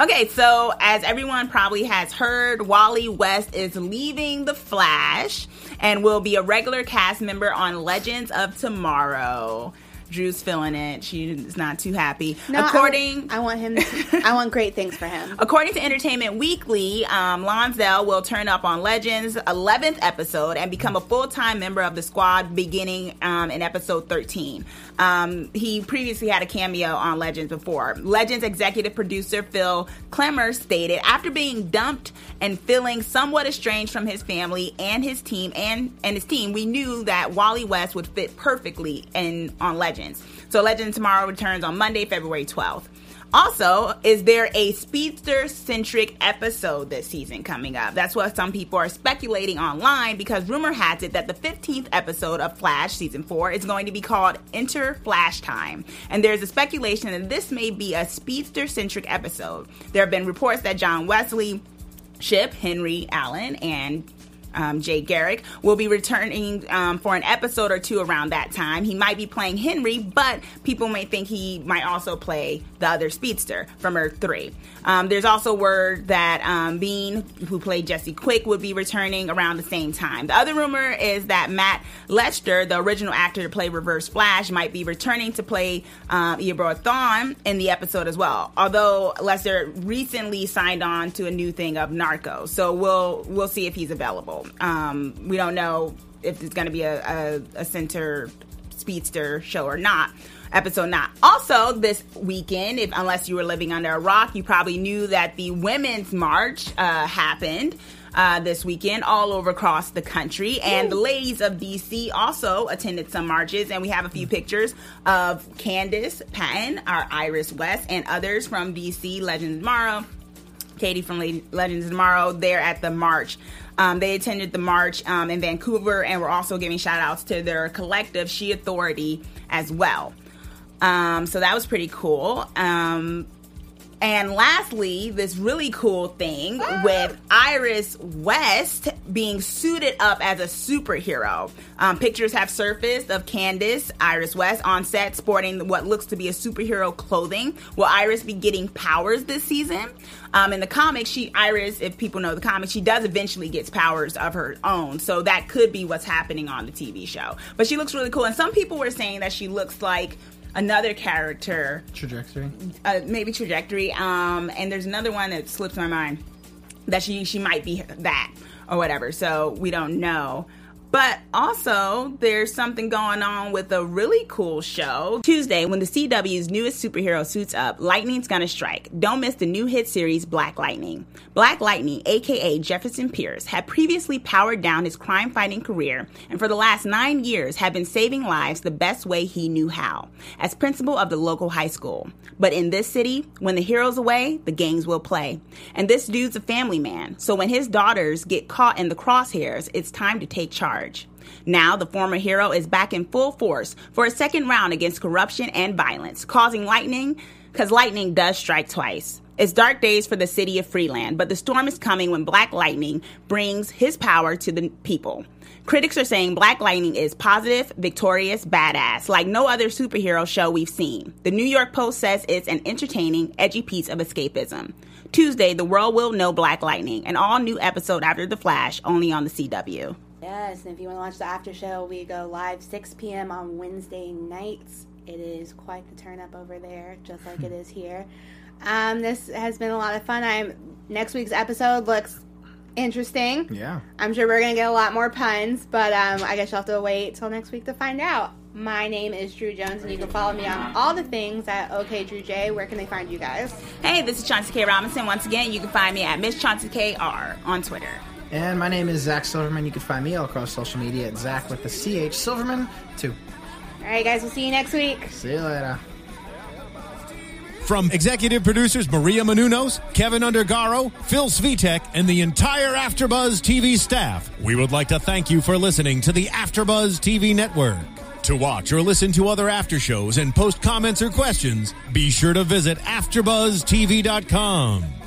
okay, so as everyone probably has heard, Wally West is leaving The Flash and will be a regular cast member on Legends of Tomorrow. Drew's feeling it. She's not too happy. No, I- According, I, want him. To, I want great things for him. According to Entertainment Weekly, um, Lonsdale will turn up on Legends' 11th episode and become a full time member of the squad beginning um, in episode 13. Um, he previously had a cameo on Legends before. Legends executive producer Phil Klemmer stated after being dumped and feeling somewhat estranged from his family and his team and, and his team, we knew that Wally West would fit perfectly in on Legends. So Legends Tomorrow returns on Monday, February 12th. Also, is there a speedster centric episode this season coming up? That's what some people are speculating online because rumor has it that the 15th episode of Flash season 4 is going to be called Enter Flash Time. And there's a speculation that this may be a speedster centric episode. There have been reports that John Wesley, Shipp, Henry Allen, and um, Jay Garrick will be returning um, for an episode or two around that time. He might be playing Henry, but people may think he might also play the other speedster from Earth 3. Um, there's also word that um, Beane, who played Jesse Quick, would be returning around the same time. The other rumor is that Matt Letscher, the original actor to play Reverse Flash, might be returning to play um, Eobard Thawne in the episode as well. Although Lester recently signed on to a new thing of Narco, so we'll we'll see if he's available. Um, we don't know if it's going to be a, a, a center speedster show or not episode not. Also this weekend if unless you were living under a rock you probably knew that the women's march uh, happened uh, this weekend all over across the country. And the ladies of dc also attended some marches. And we have a few pictures of candice patton our iris west and others from dc legends tomorrow. Katie from Le- Legends Tomorrow there at the march. Um, they attended the march um, in Vancouver and were also giving shout outs to their collective, She Authority, as well. Um, so that was pretty cool. Um, and lastly, this really cool thing with Iris West being suited up as a superhero. Um, pictures have surfaced of Candice, Iris West, on set sporting what looks to be a superhero clothing. Will Iris be getting powers this season? Um, in the comics, she Iris, if people know the comics, she does eventually gets powers of her own. So that could be what's happening on the TV show. But she looks really cool, and some people were saying that she looks like another character trajectory. uh, maybe trajectory. Um, and there's another one that slips my mind that she she might be that or whatever. So we don't know. But also, there's something going on with a really cool show. Tuesday, when the CW's newest superhero suits up, Lightning's gonna strike. Don't miss the new hit series Black Lightning. Black Lightning, aka Jefferson Pierce, had previously powered down his crime fighting career and for the last nine years had been saving lives the best way he knew how, as principal of the local high school. But in this city, when the hero's away, the gangs will play. And this dude's a family man, so when his daughters get caught in the crosshairs, it's time to take charge. Charge. Now, the former hero is back in full force for a second round against corruption and violence, causing lightning, because lightning does strike twice. It's dark days for the city of Freeland, but the storm is coming when Black Lightning brings his power to the people. Critics are saying Black Lightning is positive, victorious, badass, like no other superhero show we've seen. The New York Post says it's an entertaining, edgy piece of escapism. Tuesday, the world will know Black Lightning, an all new episode after The Flash, only on the CW. Yes, and if you want to watch the after show, we go live 6 p.m. on Wednesday nights. It is quite the turn up over there, just like it is here. Um, this has been a lot of fun. I'm next week's episode looks interesting. Yeah. I'm sure we're gonna get a lot more puns, but um, I guess you'll have to wait till next week to find out. My name is Drew Jones, and you can follow me on all the things at OK Drew J. Where can they find you guys? Hey, this is Chauncey K. Robinson. Once again, you can find me at Miss Chauncey KR on Twitter. And my name is Zach Silverman. You can find me all across social media at Zach with the CH Silverman 2. All right, guys, we'll see you next week. See you later. From executive producers Maria Menounos, Kevin Undergaro, Phil Svitek, and the entire Afterbuzz TV staff, we would like to thank you for listening to the Afterbuzz TV network. To watch or listen to other after shows and post comments or questions, be sure to visit AfterBuzzTV.com.